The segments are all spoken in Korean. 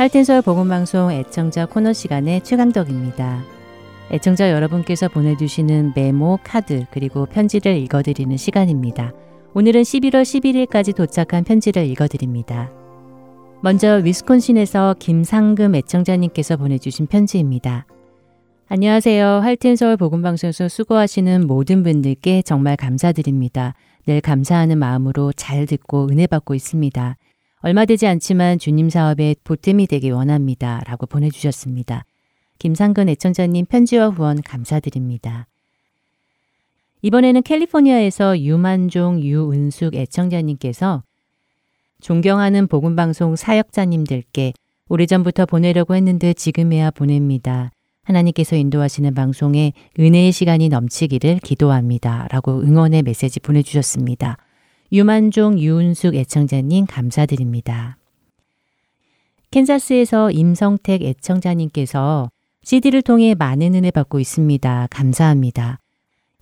할텐서울 복음방송 애청자 코너 시간의 최강덕입니다. 애청자 여러분께서 보내주시는 메모, 카드, 그리고 편지를 읽어드리는 시간입니다. 오늘은 11월 11일까지 도착한 편지를 읽어드립니다. 먼저 위스콘신에서 김상금 애청자님께서 보내주신 편지입니다. 안녕하세요. 할텐서울 복음방송에서 수고하시는 모든 분들께 정말 감사드립니다. 늘 감사하는 마음으로 잘 듣고 은혜 받고 있습니다. 얼마 되지 않지만 주님 사업에 보탬이 되기 원합니다. 라고 보내주셨습니다. 김상근 애청자님 편지와 후원 감사드립니다. 이번에는 캘리포니아에서 유만종 유은숙 애청자님께서 존경하는 복음방송 사역자님들께 오래전부터 보내려고 했는데 지금에야 보냅니다. 하나님께서 인도하시는 방송에 은혜의 시간이 넘치기를 기도합니다. 라고 응원의 메시지 보내주셨습니다. 유만종 유은숙 애청자님 감사드립니다. 캔자스에서 임성택 애청자님께서 CD를 통해 많은 은혜 받고 있습니다. 감사합니다.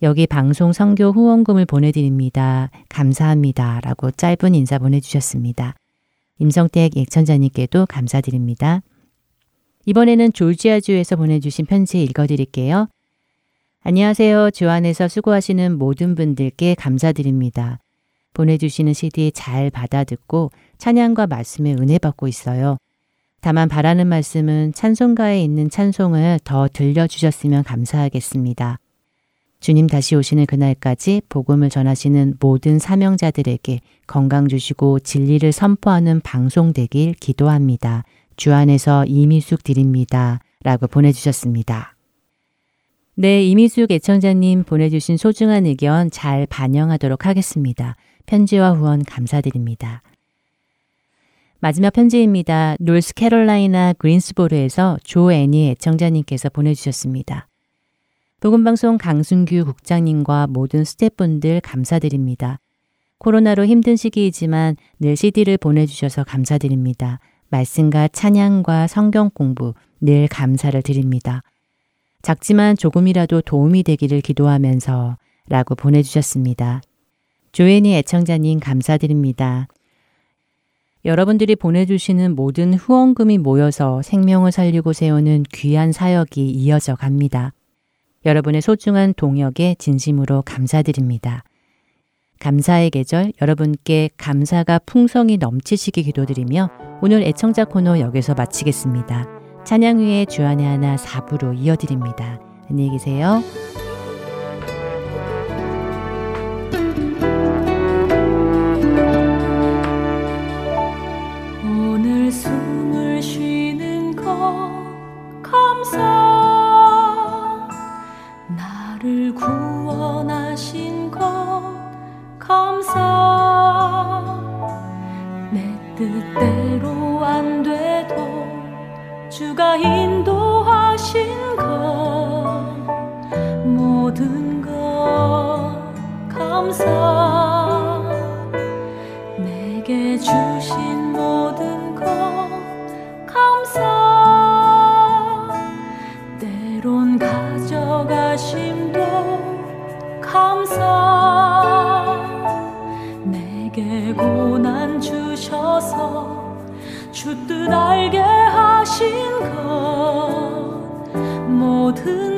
여기 방송 성교 후원금을 보내드립니다. 감사합니다. 라고 짧은 인사 보내주셨습니다. 임성택 애청자님께도 감사드립니다. 이번에는 졸지아주에서 보내주신 편지 읽어드릴게요. 안녕하세요. 주 안에서 수고하시는 모든 분들께 감사드립니다. 보내주시는 CD 잘 받아 듣고 찬양과 말씀에 은혜 받고 있어요. 다만 바라는 말씀은 찬송가에 있는 찬송을 더 들려주셨으면 감사하겠습니다. 주님 다시 오시는 그날까지 복음을 전하시는 모든 사명자들에게 건강 주시고 진리를 선포하는 방송 되길 기도합니다. 주 안에서 이미숙 드립니다. 라고 보내주셨습니다. 네, 이미숙 애청자님 보내주신 소중한 의견 잘 반영하도록 하겠습니다. 편지와 후원 감사드립니다. 마지막 편지입니다. 노스캐롤라이나 그린스보르에서 조 애니 애청자님께서 보내주셨습니다. 복음방송 강순규 국장님과 모든 스태프분들 감사드립니다. 코로나로 힘든 시기이지만 늘 CD를 보내주셔서 감사드립니다. 말씀과 찬양과 성경 공부 늘 감사를 드립니다. 작지만 조금이라도 도움이 되기를 기도하면서 라고 보내주셨습니다. 조앤이 애청자님 감사드립니다. 여러분들이 보내주시는 모든 후원금이 모여서 생명을 살리고 세우는 귀한 사역이 이어져 갑니다. 여러분의 소중한 동역에 진심으로 감사드립니다. 감사의 계절 여러분께 감사가 풍성이 넘치시기 기도드리며 오늘 애청자 코너 여기서 마치겠습니다. 찬양 후에 주안의 하나 4부로 이어드립니다. 안녕히 계세요. 뜻대로 안 돼도 주가 인도하신 것 모든 것 감사. 내게 주신 모든 것 감사. 때론 가져가심도 내게 고난 주셔서 주 뜻 알게 하신 것 모든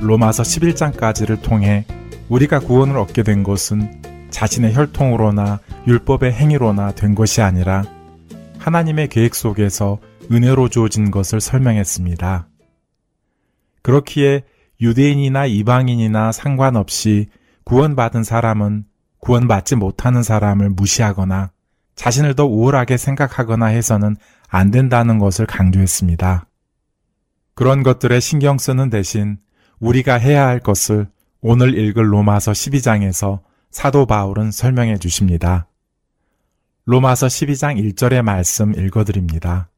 로마서 11장까지를 통해 우리가 구원을 얻게 된 것은 자신의 혈통으로나 율법의 행위로나 된 것이 아니라 하나님의 계획 속에서 은혜로 주어진 것을 설명했습니다. 그렇기에 유대인이나 이방인이나 상관없이 구원받은 사람은 구원받지 못하는 사람을 무시하거나 자신을 더 우월하게 생각하거나 해서는 안 된다는 것을 강조했습니다. 그런 것들에 신경 쓰는 대신 우리가 해야 할 것을 오늘 읽을 로마서 12장에서 사도 바울은 설명해 주십니다. 로마서 12장 1절의 말씀 읽어드립니다.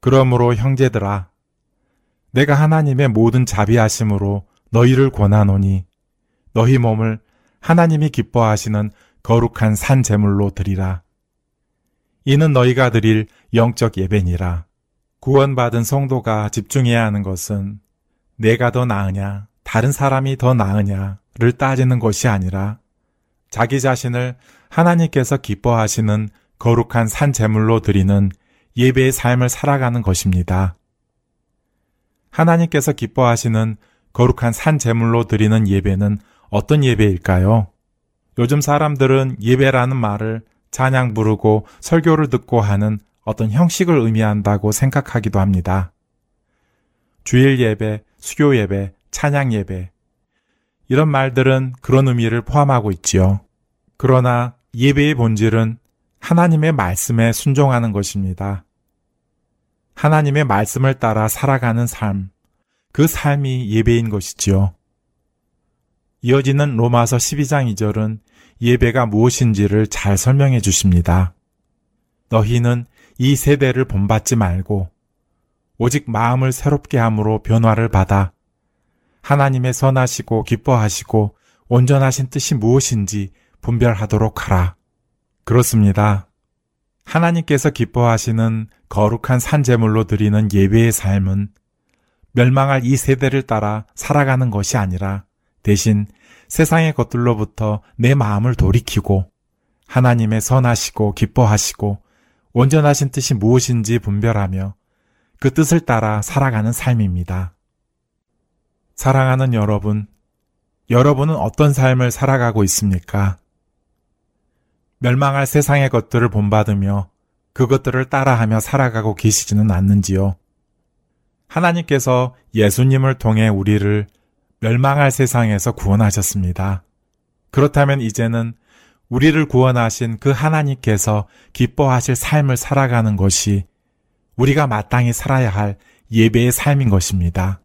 그러므로 형제들아, 내가 하나님의 모든 자비하심으로 너희를 권하노니 너희 몸을 하나님이 기뻐하시는 거룩한 산 제물로 드리라. 이는 너희가 드릴 영적 예배니라. 구원받은 성도가 집중해야 하는 것은 내가 더 나으냐, 다른 사람이 더 나으냐를 따지는 것이 아니라 자기 자신을 하나님께서 기뻐하시는 거룩한 산 제물로 드리는 예배의 삶을 살아가는 것입니다. 하나님께서 기뻐하시는 거룩한 산 제물로 드리는 예배는 어떤 예배일까요? 요즘 사람들은 예배라는 말을 찬양 부르고 설교를 듣고 하는 어떤 형식을 의미한다고 생각하기도 합니다. 주일 예배, 수교 예배, 찬양 예배. 이런 말들은 그런 의미를 포함하고 있지요. 그러나 예배의 본질은 하나님의 말씀에 순종하는 것입니다. 하나님의 말씀을 따라 살아가는 삶, 그 삶이 예배인 것이지요. 이어지는 로마서 12장 2절은 예배가 무엇인지를 잘 설명해 주십니다. 너희는 이 세대를 본받지 말고 오직 마음을 새롭게 함으로 변화를 받아 하나님의 선하시고 기뻐하시고 온전하신 뜻이 무엇인지 분별하도록 하라. 그렇습니다. 하나님께서 기뻐하시는 거룩한 산재물로 드리는 예배의 삶은 멸망할 이 세대를 따라 살아가는 것이 아니라 대신 세상의 것들로부터 내 마음을 돌이키고 하나님의 선하시고 기뻐하시고 온전하신 뜻이 무엇인지 분별하며 그 뜻을 따라 살아가는 삶입니다. 사랑하는 여러분, 여러분은 어떤 삶을 살아가고 있습니까? 멸망할 세상의 것들을 본받으며 그것들을 따라하며 살아가고 계시지는 않는지요? 하나님께서 예수님을 통해 우리를 멸망할 세상에서 구원하셨습니다. 그렇다면 이제는 우리를 구원하신 그 하나님께서 기뻐하실 삶을 살아가는 것이 우리가 마땅히 살아야 할 예배의 삶인 것입니다.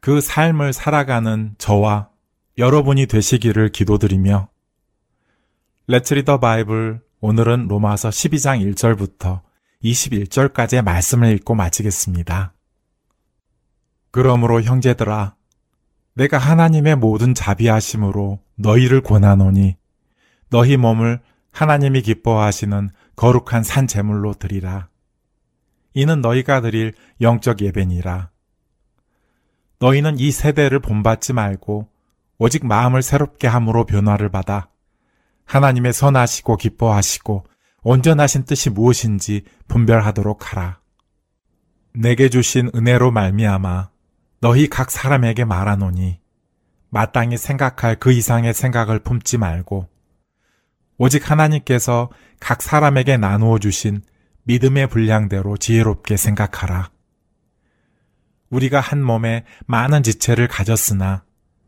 그 삶을 살아가는 저와 여러분이 되시기를 기도드리며 레츠 리더 바이블 오늘은 로마서 12장 1절부터 21절까지의 말씀을 읽고 마치겠습니다. 그러므로 형제들아 내가 하나님의 모든 자비하심으로 너희를 권하노니 너희 몸을 하나님이 기뻐하시는 거룩한 산 제물로 드리라. 이는 너희가 드릴 영적 예배니라. 너희는 이 세대를 본받지 말고 오직 마음을 새롭게 함으로 변화를 받아 하나님의 선하시고 기뻐하시고 온전하신 뜻이 무엇인지 분별하도록 하라. 내게 주신 은혜로 말미암아 너희 각 사람에게 말하노니 마땅히 생각할 그 이상의 생각을 품지 말고 오직 하나님께서 각 사람에게 나누어 주신 믿음의 분량대로 지혜롭게 생각하라. 우리가 한 몸에 많은 지체를 가졌으나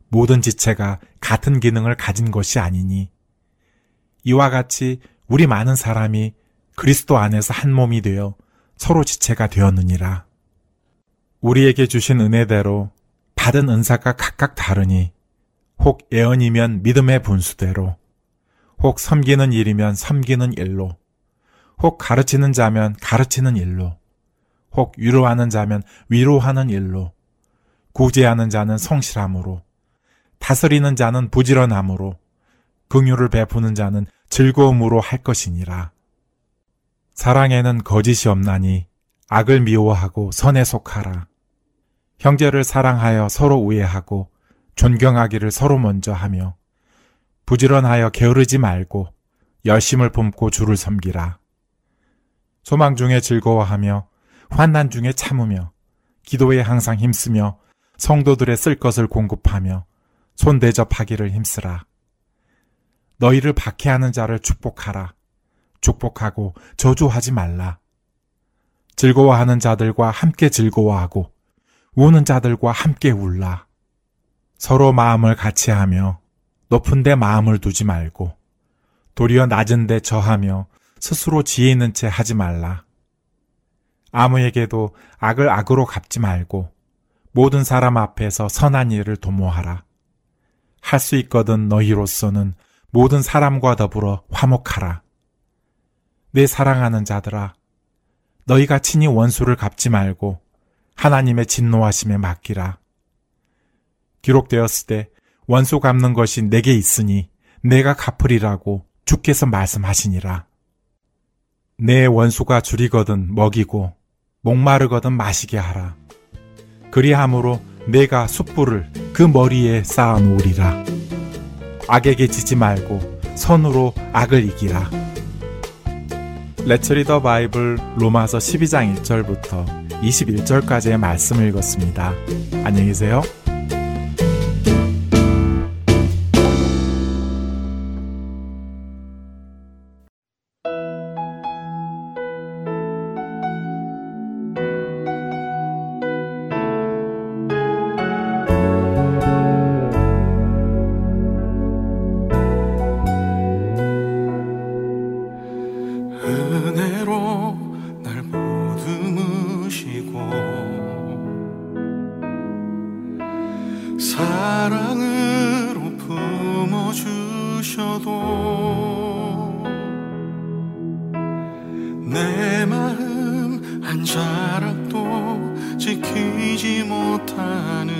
모든 지체가 같은 기능을 가진 것이 아니니 이와 같이 우리 많은 사람이 그리스도 안에서 한 몸이 되어 서로 지체가 되었느니라. 우리에게 주신 은혜대로 받은 은사가 각각 다르니 혹 예언이면 믿음의 분수대로 혹 섬기는 일이면 섬기는 일로 혹 가르치는 자면 가르치는 일로 혹 위로하는 자면 위로하는 일로 구제하는 자는 성실함으로 다스리는 자는 부지런함으로 긍휼을 베푸는 자는 즐거움으로 할 것이니라. 사랑에는 거짓이 없나니 악을 미워하고 선에 속하라. 형제를 사랑하여 서로 우애하고 존경하기를 서로 먼저 하며 부지런하여 게으르지 말고 열심을 품고 주를 섬기라. 소망 중에 즐거워하며 환난 중에 참으며 기도에 항상 힘쓰며 성도들의 쓸 것을 공급하며 손 대접하기를 힘쓰라. 너희를 박해하는 자를 축복하라. 축복하고 저주하지 말라. 즐거워하는 자들과 함께 즐거워하고 우는 자들과 함께 울라. 서로 마음을 같이 하며 높은 데 마음을 두지 말고 도리어 낮은 데 저하며 스스로 지혜 있는 채 하지 말라. 아무에게도 악을 악으로 갚지 말고 모든 사람 앞에서 선한 일을 도모하라. 할 수 있거든 너희로서는 모든 사람과 더불어 화목하라. 내 사랑하는 자들아, 너희가 친히 원수를 갚지 말고 하나님의 진노하심에 맡기라. 기록되었으되 원수 갚는 것이 내게 있으니 내가 갚으리라고 주께서 말씀하시니라. 내 원수가 주리거든 먹이고 목마르거든 마시게 하라. 그리함으로 내가 숯불을 그 머리에 쌓아 놓으리라. 악에게 지지 말고 선으로 악을 이기라. Let's Read the Bible 로마서 12장 1절부터 21절까지의 말씀을 읽었습니다. 안녕히 계세요. 내 마음 한 자락도 지키지 못하는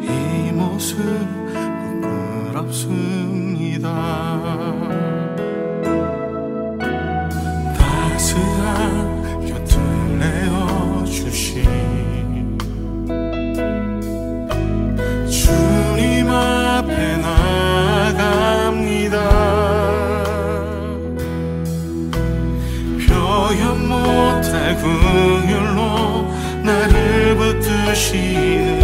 이 모습 부끄럽습니다. 그 긍휼로 나를 붙드시는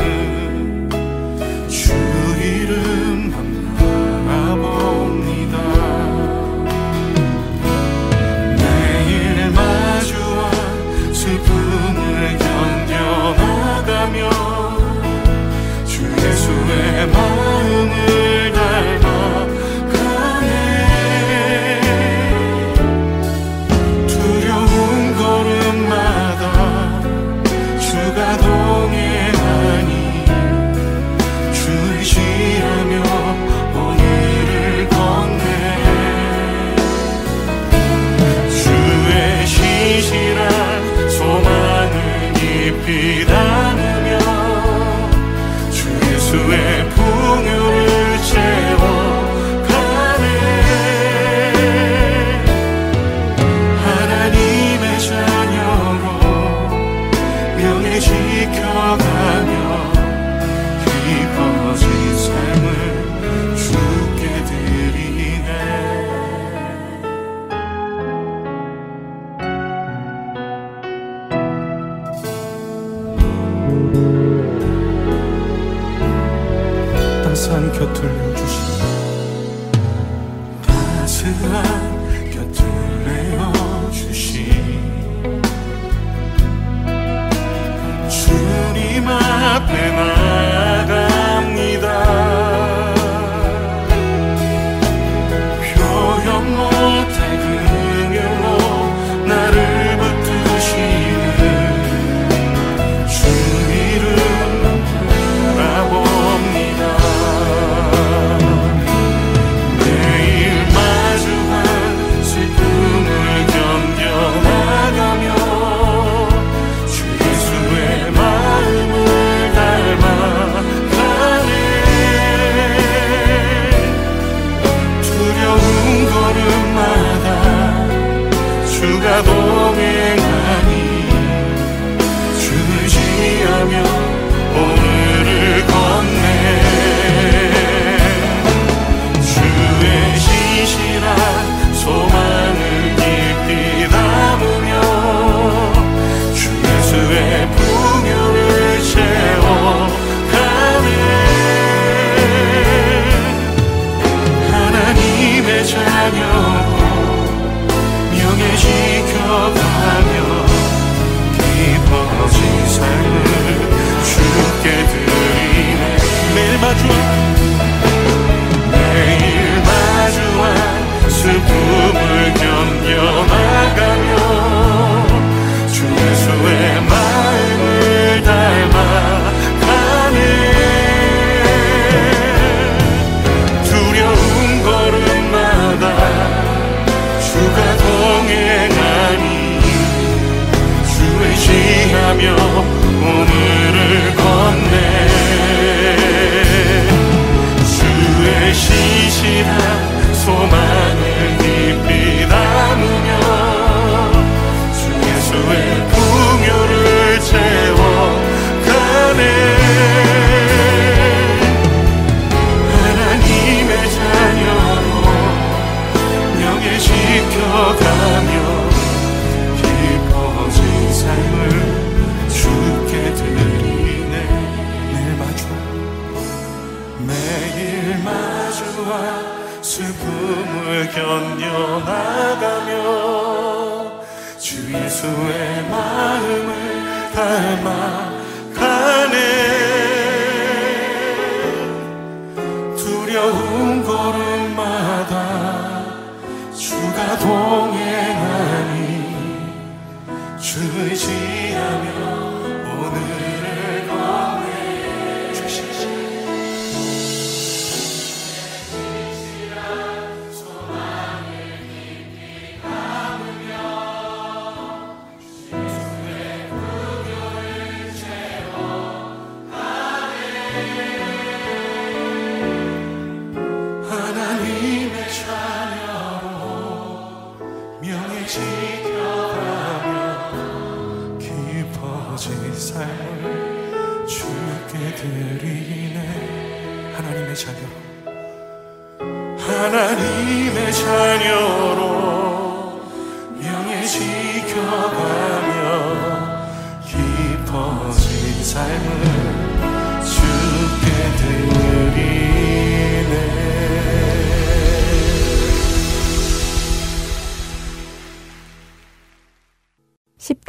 곁을 주시.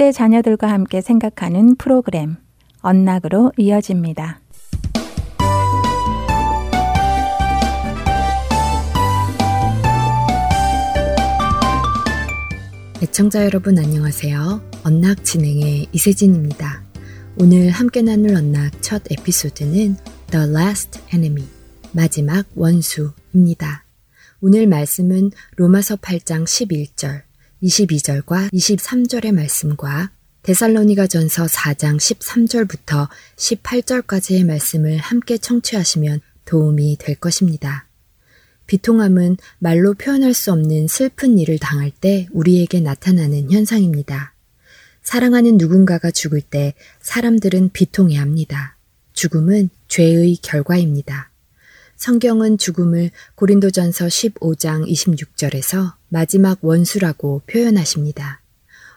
10대 자녀들과 함께 생각하는 프로그램 언락으로 이어집니다. 애청자 여러분 안녕하세요. 언락 진행의 이세진입니다. 오늘 함께 나눌 언락 첫 에피소드는 The Last Enemy, 마지막 원수입니다. 오늘 말씀은 로마서 8장 11절, 22절과 23절의 말씀과 데살로니가 전서 4장 13절부터 18절까지의 말씀을 함께 청취하시면 도움이 될 것입니다. 비통함은 말로 표현할 수 없는 슬픈 일을 당할 때 우리에게 나타나는 현상입니다. 사랑하는 누군가가 죽을 때 사람들은 비통해 합니다. 죽음은 죄의 결과입니다. 성경은 죽음을 고린도전서 15장 26절에서 마지막 원수라고 표현하십니다.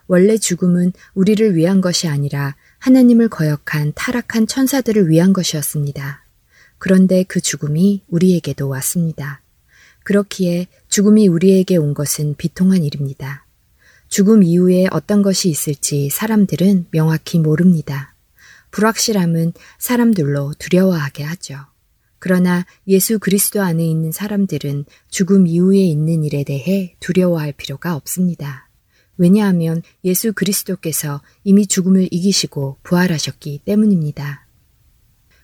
원래 죽음은 우리를 위한 것이 아니라 하나님을 거역한 타락한 천사들을 위한 것이었습니다. 그런데 그 죽음이 우리에게도 왔습니다. 그렇기에 죽음이 우리에게 온 것은 비통한 일입니다. 죽음 이후에 어떤 것이 있을지 사람들은 명확히 모릅니다. 불확실함은 사람들로 두려워하게 하죠. 그러나 예수 그리스도 안에 있는 사람들은 죽음 이후에 있는 일에 대해 두려워할 필요가 없습니다. 왜냐하면 예수 그리스도께서 이미 죽음을 이기시고 부활하셨기 때문입니다.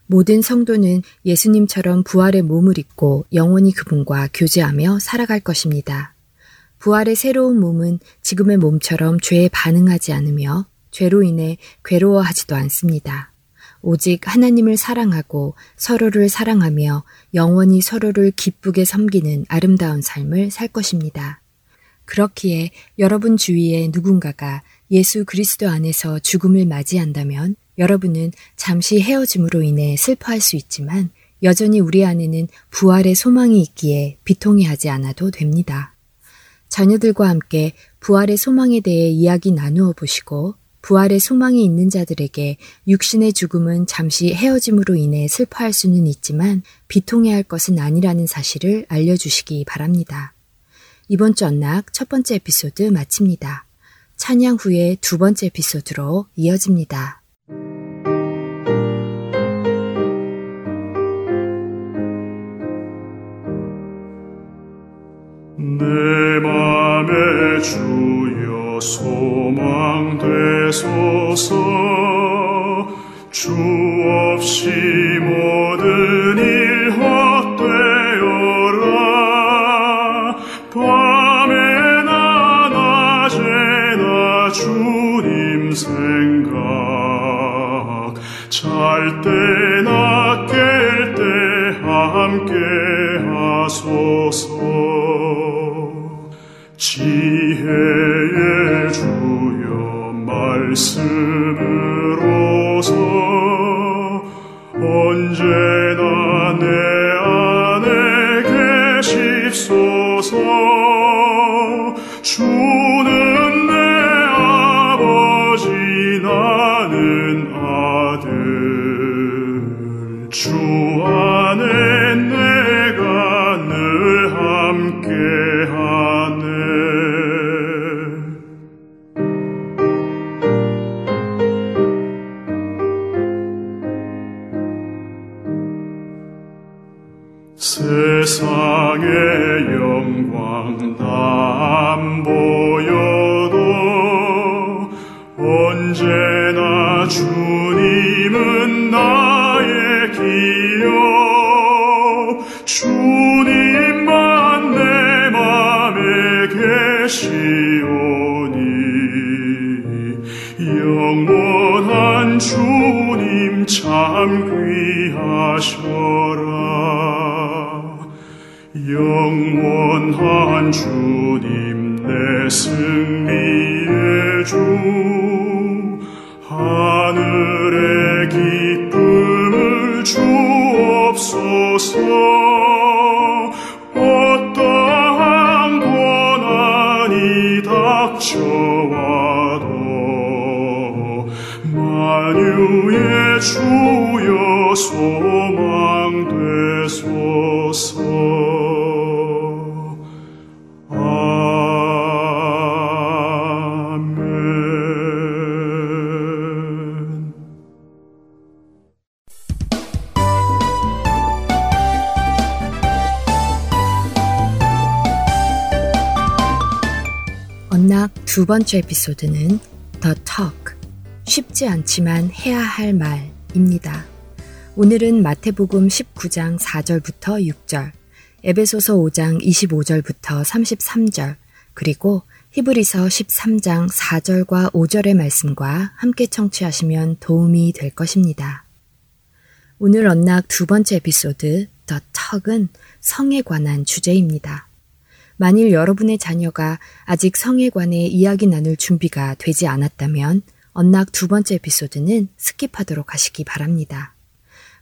모든 성도는 예수님처럼 부활의 몸을 입고 영원히 그분과 교제하며 살아갈 것입니다. 부활의 새로운 몸은 지금의 몸처럼 죄에 반응하지 않으며 죄로 인해 괴로워하지도 않습니다. 오직 하나님을 사랑하고 서로를 사랑하며 영원히 서로를 기쁘게 섬기는 아름다운 삶을 살 것입니다. 그렇기에 여러분 주위에 누군가가 예수 그리스도 안에서 죽음을 맞이한다면 여러분은 잠시 헤어짐으로 인해 슬퍼할 수 있지만 여전히 우리 안에는 부활의 소망이 있기에 비통해하지 않아도 됩니다. 자녀들과 함께 부활의 소망에 대해 이야기 나누어 보시고 부활의 소망이 있는 자들에게 육신의 죽음은 잠시 헤어짐으로 인해 슬퍼할 수는 있지만 비통해할 것은 아니라는 사실을 알려주시기 바랍니다. 이번 주 언락 첫 번째 에피소드 마칩니다. 찬양 후에 두 번째 에피소드로 이어집니다. 내 맘에 주여 소망 되소서. 주 없이 모든 일 헛되어라. 밤에나 낮에나 주님 생각. 잘 때나 깰 때 함께 하소서 말 번째 에피소드는 The Talk, 쉽지 않지만 해야 할 말입니다. 오늘은 마태복음 19장 4절부터 6절, 에베소서 5장 25절부터 33절, 그리고 히브리서 13장 4절과 5절의 말씀과 함께 청취하시면 도움이 될 것입니다. 오늘 언락 두 번째 에피소드 The Talk은 성에 관한 주제입니다. 만일 여러분의 자녀가 아직 성에 관해 이야기 나눌 준비가 되지 않았다면 Unlock 두 번째 에피소드는 skip하도록 하시기 바랍니다.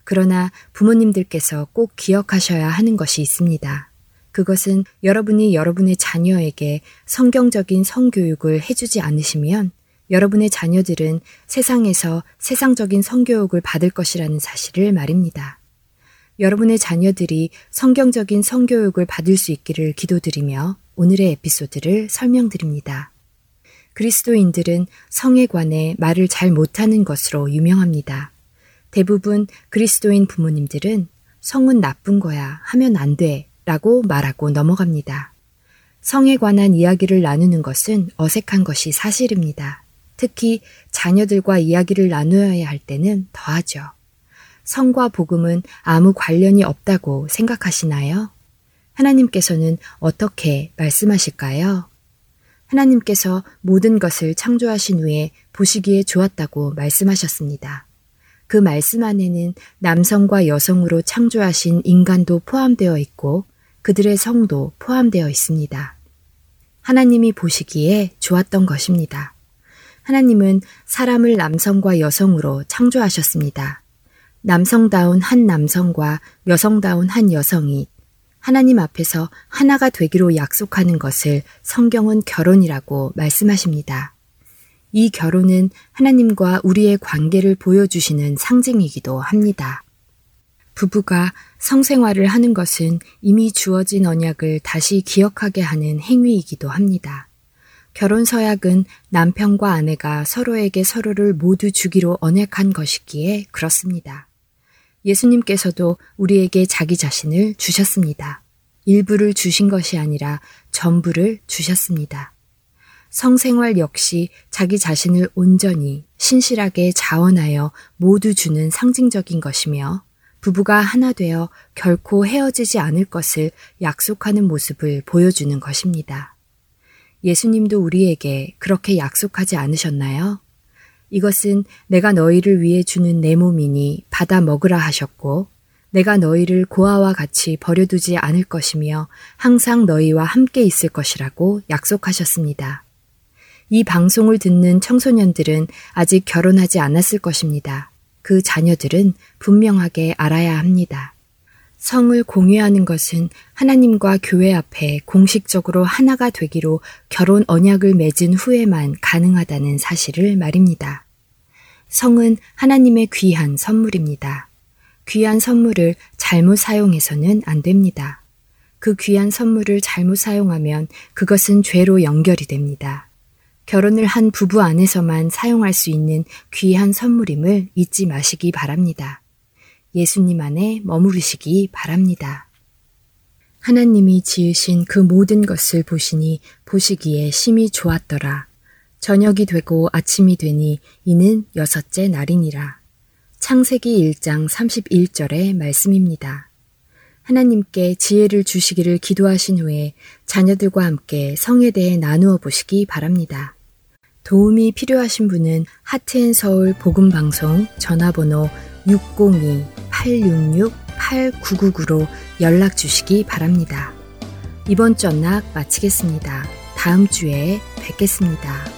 그러나 부모님들께서 꼭 기억하셔야 하는 것이 있습니다. 그것은 여러분이 여러분의 자녀에게 성경적인 성교육을 해주지 않으시면 여러분의 자녀들은 세상에서 세상적인 성교육을 받을 것이라는 사실을 말입니다. 여러분의 자녀들이 성경적인 성교육을 받을 수 있기를 기도드리며 오늘의 에피소드를 설명드립니다. 그리스도인들은 성에 관해 말을 잘 못하는 것으로 유명합니다. 대부분 그리스도인 부모님들은 성은 나쁜 거야 하면 안 돼 라고 말하고 넘어갑니다. 성에 관한 이야기를 나누는 것은 어색한 것이 사실입니다. 특히 자녀들과 이야기를 나누어야 할 때는 더하죠. 성과 복음은 아무 관련이 없다고 생각하시나요? 하나님께서는 어떻게 말씀하실까요? 하나님께서 모든 것을 창조하신 후에 보시기에 좋았다고 말씀하셨습니다. 그 말씀 안에는 남성과 여성으로 창조하신 인간도 포함되어 있고 그들의 성도 포함되어 있습니다. 하나님이 보시기에 좋았던 것입니다. 하나님은 사람을 남성과 여성으로 창조하셨습니다. 남성다운 한 남성과 여성다운 한 여성이 하나님 앞에서 하나가 되기로 약속하는 것을 성경은 결혼이라고 말씀하십니다. 이 결혼은 하나님과 우리의 관계를 보여주시는 상징이기도 합니다. 부부가 성생활을 하는 것은 이미 주어진 언약을 다시 기억하게 하는 행위이기도 합니다. 결혼 서약은 남편과 아내가 서로에게 서로를 모두 주기로 언약한 것이기에 그렇습니다. 예수님께서도 우리에게 자기 자신을 주셨습니다. 일부를 주신 것이 아니라 전부를 주셨습니다. 성생활 역시 자기 자신을 온전히 신실하게 자원하여 모두 주는 상징적인 것이며 부부가 하나 되어 결코 헤어지지 않을 것을 약속하는 모습을 보여주는 것입니다. 예수님도 우리에게 그렇게 약속하지 않으셨나요? 이것은 내가 너희를 위해 주는 내 몸이니 받아 먹으라 하셨고 내가 너희를 고아와 같이 버려두지 않을 것이며 항상 너희와 함께 있을 것이라고 약속하셨습니다. 이 방송을 듣는 청소년들은 아직 결혼하지 않았을 것입니다. 그 자녀들은 분명하게 알아야 합니다. 성을 공유하는 것은 하나님과 교회 앞에 공식적으로 하나가 되기로 결혼 언약을 맺은 후에만 가능하다는 사실을 말입니다. 성은 하나님의 귀한 선물입니다. 귀한 선물을 잘못 사용해서는 안 됩니다. 그 귀한 선물을 잘못 사용하면 그것은 죄로 연결이 됩니다. 결혼을 한 부부 안에서만 사용할 수 있는 귀한 선물임을 잊지 마시기 바랍니다. 예수님 안에 머무르시기 바랍니다. 하나님이 지으신 그 모든 것을 보시니 보시기에 심히 좋았더라. 저녁이 되고 아침이 되니 이는 여섯째 날이니라. 창세기 1장 31절의 말씀입니다. 하나님께 지혜를 주시기를 기도하신 후에 자녀들과 함께 성에 대해 나누어 보시기 바랍니다. 도움이 필요하신 분은 하트앤서울 복음방송 전화번호 602-866-8999로 연락 주시기 바랍니다. 이번 전락 마치겠습니다. 다음 주에 뵙겠습니다.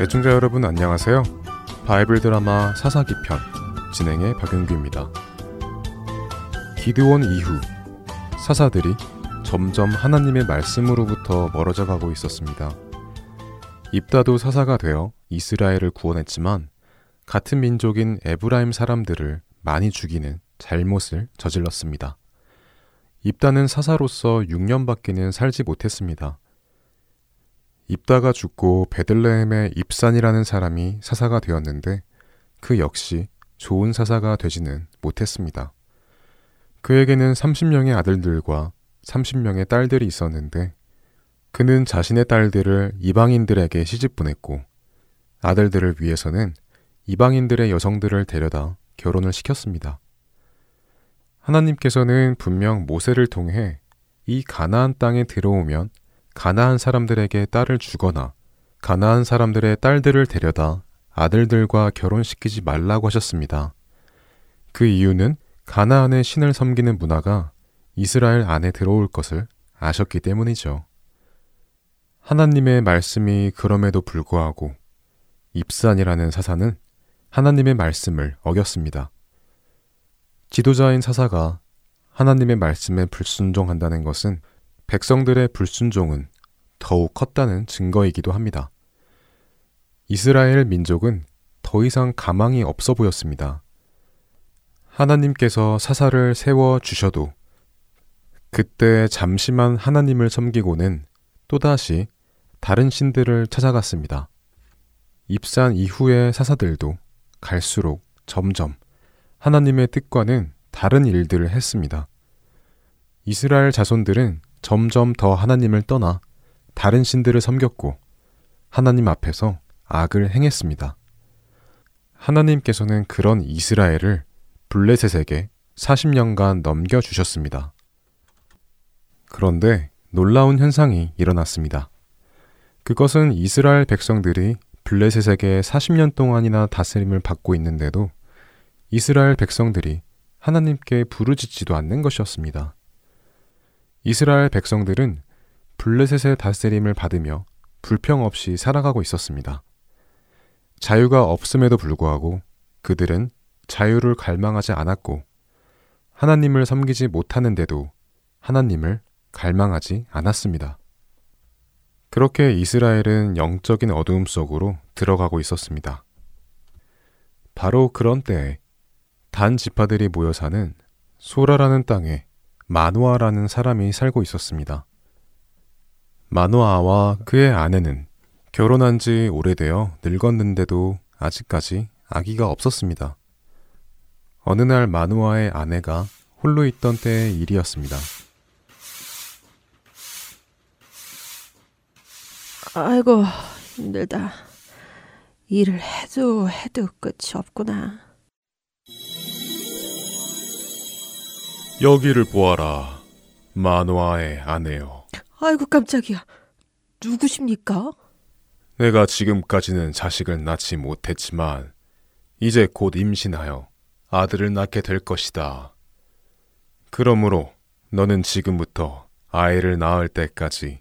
애청자 여러분 안녕하세요. 바이블 드라마 사사기 편 진행의 박윤규입니다. 기드원 이후 사사들이 점점 하나님의 말씀으로부터 멀어져 가고 있었습니다. 입다도 사사가 되어 이스라엘을 구원했지만 같은 민족인 에브라임 사람들을 많이 죽이는 잘못을 저질렀습니다. 입다는 사사로서 6년밖에는 살지 못했습니다. 입다가 죽고 베들레헴의 입산이라는 사람이 사사가 되었는데 그 역시 좋은 사사가 되지는 못했습니다. 그에게는 30명의 아들들과 30명의 딸들이 있었는데 그는 자신의 딸들을 이방인들에게 시집 보냈고 아들들을 위해서는 이방인들의 여성들을 데려다 결혼을 시켰습니다. 하나님께서는 분명 모세를 통해 이 가나안 땅에 들어오면 가나안 사람들에게 딸을 주거나 가나안 사람들의 딸들을 데려다 아들들과 결혼시키지 말라고 하셨습니다. 그 이유는 가나안의 신을 섬기는 문화가 이스라엘 안에 들어올 것을 아셨기 때문이죠. 하나님의 말씀이 그럼에도 불구하고 입산이라는 사사는 하나님의 말씀을 어겼습니다. 지도자인 사사가 하나님의 말씀에 불순종한다는 것은 백성들의 불순종은 더욱 컸다는 증거이기도 합니다. 이스라엘 민족은 더 이상 가망이 없어 보였습니다. 하나님께서 사사를 세워 주셔도 그때 잠시만 하나님을 섬기고는 또다시 다른 신들을 찾아갔습니다. 입산 이후의 사사들도 갈수록 점점 하나님의 뜻과는 다른 일들을 했습니다. 이스라엘 자손들은 점점 더 하나님을 떠나 다른 신들을 섬겼고 하나님 앞에서 악을 행했습니다. 하나님께서는 그런 이스라엘을 블레셋에게 40년간 넘겨주셨습니다. 그런데 놀라운 현상이 일어났습니다. 그것은 이스라엘 백성들이 블레셋에게 40년 동안이나 다스림을 받고 있는데도 이스라엘 백성들이 하나님께 부르짖지도 않는 것이었습니다. 이스라엘 백성들은 블레셋의 다스림을 받으며 불평 없이 살아가고 있었습니다. 자유가 없음에도 불구하고 그들은 자유를 갈망하지 않았고 하나님을 섬기지 못하는데도 하나님을 갈망하지 않았습니다. 그렇게 이스라엘은 영적인 어두움 속으로 들어가고 있었습니다. 바로 그런 때에 단 지파들이 모여 사는 소라라는 땅에 마누아라는 사람이 살고 있었습니다. 마누아와 그의 아내는 결혼한 지 오래되어 늙었는데도 아직까지 아기가 없었습니다. 어느 날 마누아의 아내가 홀로 있던 때의 일이었습니다. 아이고, 힘들다. 일을 해도 해도 끝이 없구나. 여기를 보아라. 마누아의 아내요. 아이고, 깜짝이야. 누구십니까? 내가 지금까지는 자식을 낳지 못했지만 이제 곧 임신하여 아들을 낳게 될 것이다. 그러므로 너는 지금부터 아이를 낳을 때까지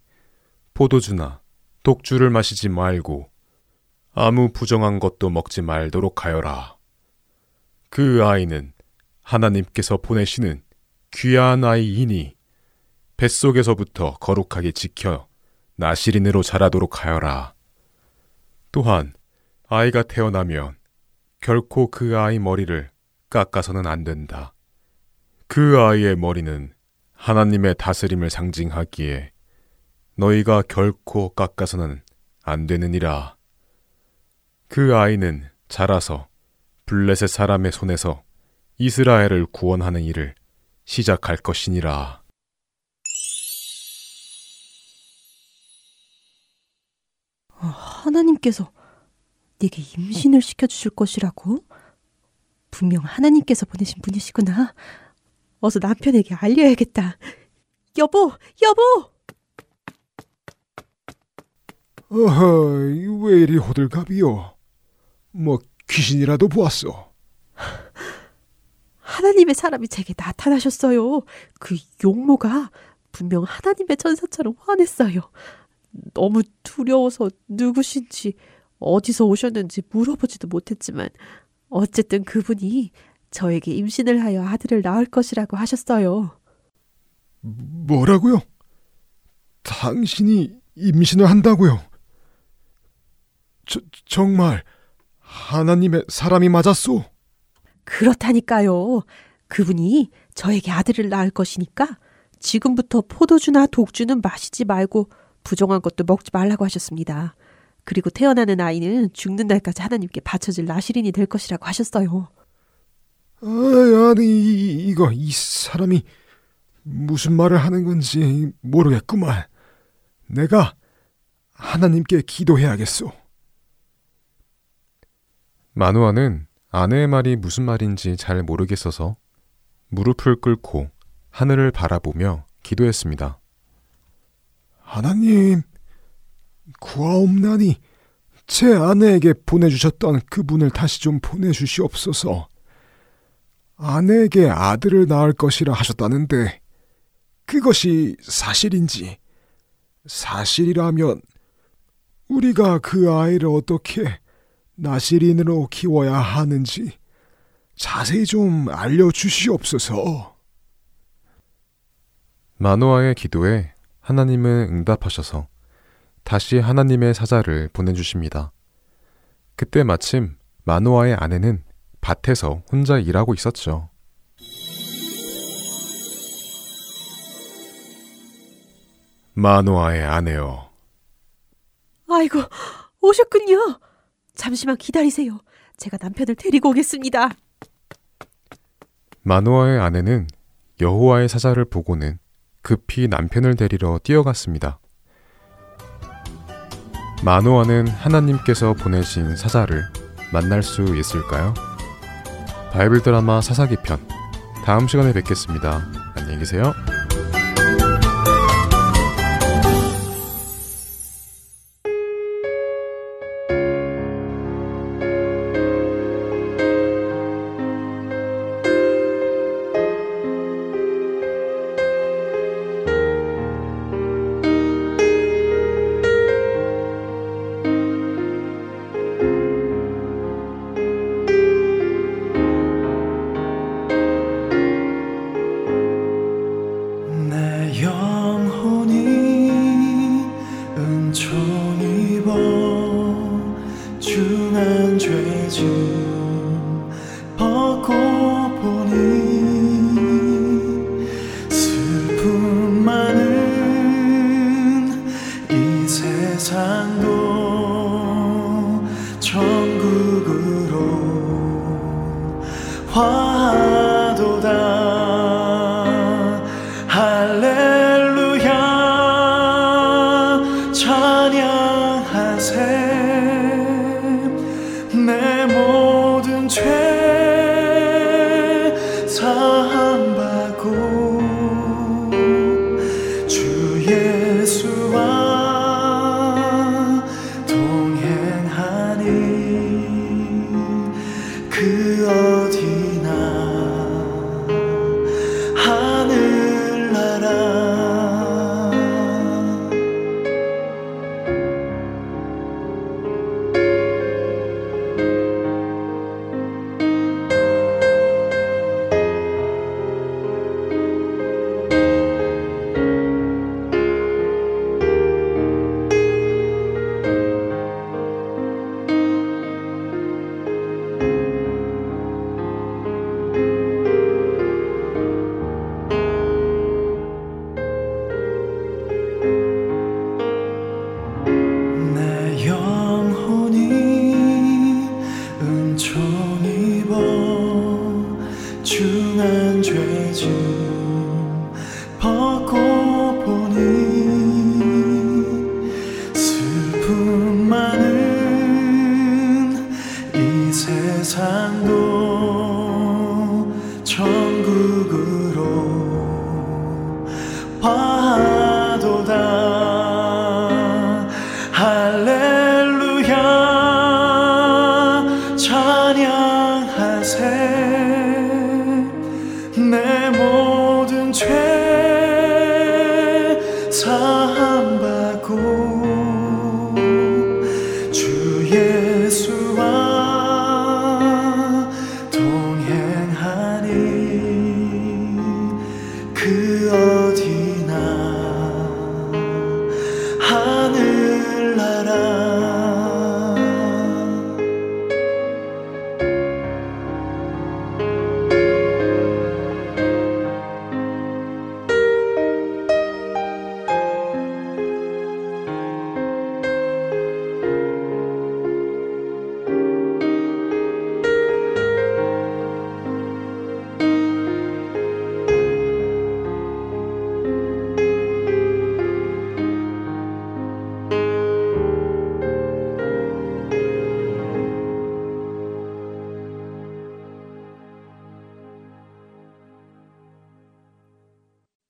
포도주나 독주를 마시지 말고 아무 부정한 것도 먹지 말도록 하여라. 그 아이는 하나님께서 보내시는 귀한 아이이니 뱃속에서부터 거룩하게 지켜 나시린으로 자라도록 하여라. 또한 아이가 태어나면 결코 그 아이 머리를 깎아서는 안 된다. 그 아이의 머리는 하나님의 다스림을 상징하기에 너희가 결코 깎아서는 안 되느니라. 그 아이는 자라서 블레셋 사람의 손에서 이스라엘을 구원하는 일을 시작할 것이니라. 하나님께서 네게 임신을 시켜주실 것이라고? 분명 하나님께서 보내신 분이시구나. 어서 남편에게 알려야겠다. 여보, 여보! 어허, 왜 이리 호들갑이요? 뭐 귀신이라도 보았어? 하나님의 사람이 제게 나타나셨어요. 그 용모가 분명 하나님의 천사처럼 화냈어요. 너무 두려워서 누구신지 어디서 오셨는지 물어보지도 못했지만 어쨌든 그분이 저에게 임신을 하여 아들을 낳을 것이라고 하셨어요. 뭐라고요? 당신이 임신을 한다고요? 저, 정말 하나님의 사람이 맞았소? 그렇다니까요. 그분이 저에게 아들을 낳을 것이니까 지금부터 포도주나 독주는 마시지 말고 부정한 것도 먹지 말라고 하셨습니다. 그리고 태어나는 아이는 죽는 날까지 하나님께 바쳐질 나시린이 될 것이라고 하셨어요. 아, 아니, 이거, 이 사람이 무슨 말을 하는 건지 모르겠구만. 내가 하나님께 기도해야겠소. 마누아는 아내의 말이 무슨 말인지 잘 모르겠어서 무릎을 꿇고 하늘을 바라보며 기도했습니다. 하나님, 구하옵나니 제 아내에게 보내주셨던 그분을 다시 좀 보내주시옵소서. 아내에게 아들을 낳을 것이라 하셨다는데 그것이 사실인지 사실이라면 우리가 그 아이를 어떻게 나시린으로 키워야 하는지 자세히 좀 알려주시옵소서. 마노아의 기도에 하나님은 응답하셔서 다시 하나님의 사자를 보내주십니다. 그때 마침 마노아의 아내는 밭에서 혼자 일하고 있었죠. 마노아의 아내요. 아이고, 오셨군요. 잠시만 기다리세요. 제가 남편을 데리고 오겠습니다. 마노아의 아내는 여호와의 사자를 보고는 급히 남편을 데리러 뛰어갔습니다. 마노아는 하나님께서 보내신 사자를 만날 수 있을까요? 바이블 드라마 사사기 편 다음 시간에 뵙겠습니다. 안녕히 계세요.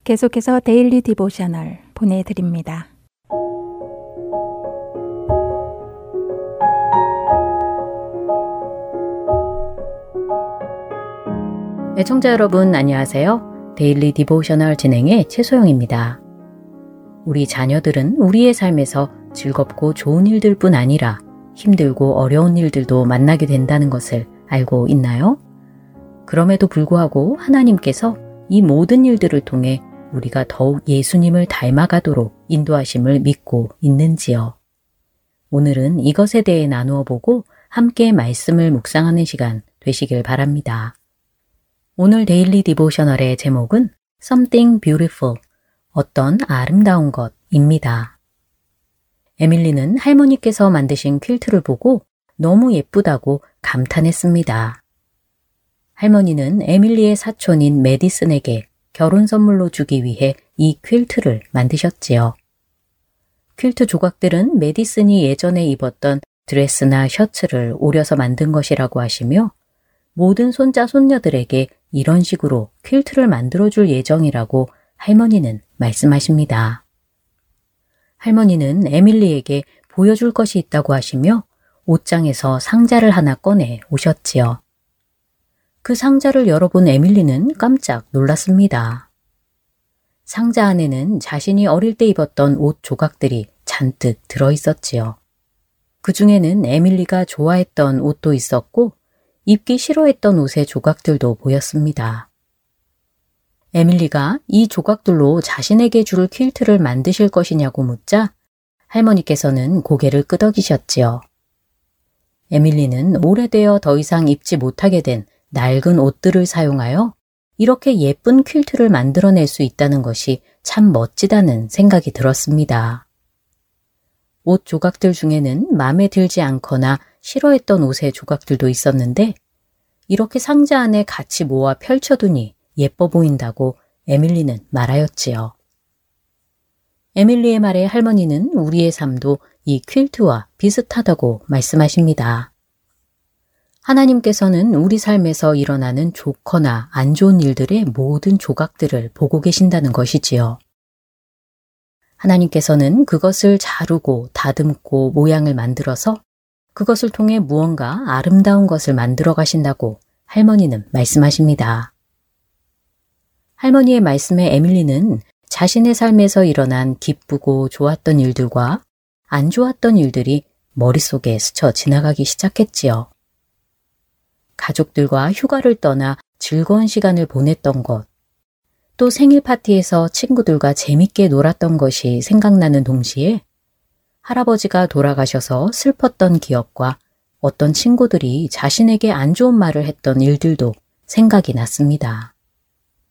계속해서 Daily Devotional 보내드립니다. 애청자 여러분 안녕하세요. Daily Devotional 진행의 최소영입니다. 우리 자녀들은 우리의 삶에서 즐겁고 좋은 일들 뿐 아니라 힘들고 어려운 일들도 만나게 된다는 것을 알고 있나요? 그럼에도 불구하고 하나님께서 이 모든 일들을 통해 우리가 더욱 예수님을 닮아가도록 인도하심을 믿고 있는지요. 오늘은 이것에 대해 나누어 보고 함께 말씀을 묵상하는 시간 되시길 바랍니다. 오늘 데일리 디보셔널의 제목은 Something Beautiful, 어떤 아름다운 것입니다. 에밀리는 할머니께서 만드신 퀼트를 보고 너무 예쁘다고 감탄했습니다. 할머니는 에밀리의 사촌인 메디슨에게 결혼 선물로 주기 위해 이 퀼트를 만드셨지요. 퀼트 조각들은 메디슨이 예전에 입었던 드레스나 셔츠를 오려서 만든 것이라고 하시며 모든 손자 손녀들에게 이런 식으로 퀼트를 만들어줄 예정이라고 할머니는 말씀하십니다. 할머니는 에밀리에게 보여줄 것이 있다고 하시며 옷장에서 상자를 하나 꺼내 오셨지요. 그 상자를 열어본 에밀리는 깜짝 놀랐습니다. 상자 안에는 자신이 어릴 때 입었던 옷 조각들이 잔뜩 들어 있었지요. 그 중에는 에밀리가 좋아했던 옷도 있었고 입기 싫어했던 옷의 조각들도 보였습니다. 에밀리가 이 조각들로 자신에게 줄 퀼트를 만드실 것이냐고 묻자 할머니께서는 고개를 끄덕이셨지요. 에밀리는 오래되어 더 이상 입지 못하게 된 낡은 옷들을 사용하여 이렇게 예쁜 퀼트를 만들어낼 수 있다는 것이 참 멋지다는 생각이 들었습니다. 옷 조각들 중에는 마음에 들지 않거나 싫어했던 옷의 조각들도 있었는데 이렇게 상자 안에 같이 모아 펼쳐두니 예뻐 보인다고 에밀리는 말하였지요. 에밀리의 말에 할머니는 우리의 삶도 이 퀼트와 비슷하다고 말씀하십니다. 하나님께서는 우리 삶에서 일어나는 좋거나 안 좋은 일들의 모든 조각들을 보고 계신다는 것이지요. 하나님께서는 그것을 자르고 다듬고 모양을 만들어서 그것을 통해 무언가 아름다운 것을 만들어 가신다고 할머니는 말씀하십니다. 할머니의 말씀에 에밀리는 자신의 삶에서 일어난 기쁘고 좋았던 일들과 안 좋았던 일들이 머릿속에 스쳐 지나가기 시작했지요. 가족들과 휴가를 떠나 즐거운 시간을 보냈던 것, 또 생일 파티에서 친구들과 재밌게 놀았던 것이 생각나는 동시에 할아버지가 돌아가셔서 슬펐던 기억과 어떤 친구들이 자신에게 안 좋은 말을 했던 일들도 생각이 났습니다.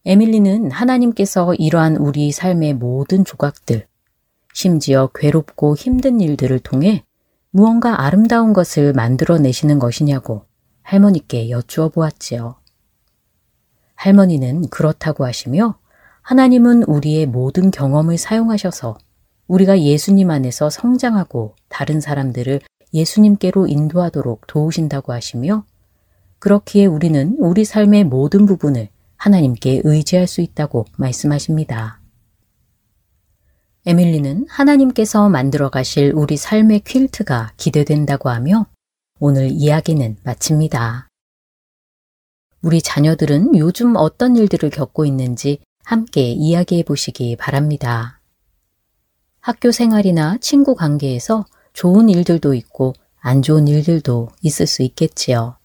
에밀리는 하나님께서 이러한 우리 삶의 모든 조각들, 심지어 괴롭고 힘든 일들을 통해 무언가 아름다운 것을 만들어내시는 것이냐고 할머니께 여쭈어 보았지요. 할머니는 그렇다고 하시며 하나님은 우리의 모든 경험을 사용하셔서 우리가 예수님 안에서 성장하고 다른 사람들을 예수님께로 인도하도록 도우신다고 하시며 그렇기에 우리는 우리 삶의 모든 부분을 하나님께 의지할 수 있다고 말씀하십니다. 에밀리는 하나님께서 만들어 가실 우리 삶의 퀼트가 기대된다고 하며 오늘 이야기는 마칩니다. 우리 자녀들은 요즘 어떤 일들을 겪고 있는지 함께 이야기해 보시기 바랍니다. 학교 생활이나 친구 관계에서 좋은 일들도 있고 안 좋은 일들도 있을 수 있겠지요.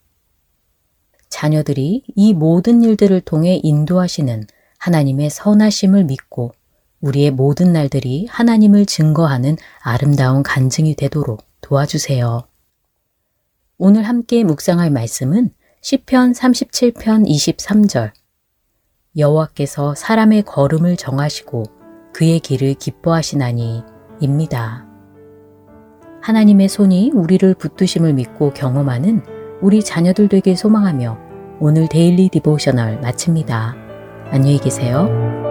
자녀들이 이 모든 일들을 통해 인도하시는 하나님의 선하심을 믿고 우리의 모든 날들이 하나님을 증거하는 아름다운 간증이 되도록 도와주세요. 오늘 함께 묵상할 말씀은 시편 37편 23절 여호와께서 사람의 걸음을 정하시고 그의 길을 기뻐하시나니 입니다. 하나님의 손이 우리를 붙드심을 믿고 경험하는 우리 자녀들 되길 소망하며 오늘 Daily Devotional 마칩니다. 안녕히 계세요.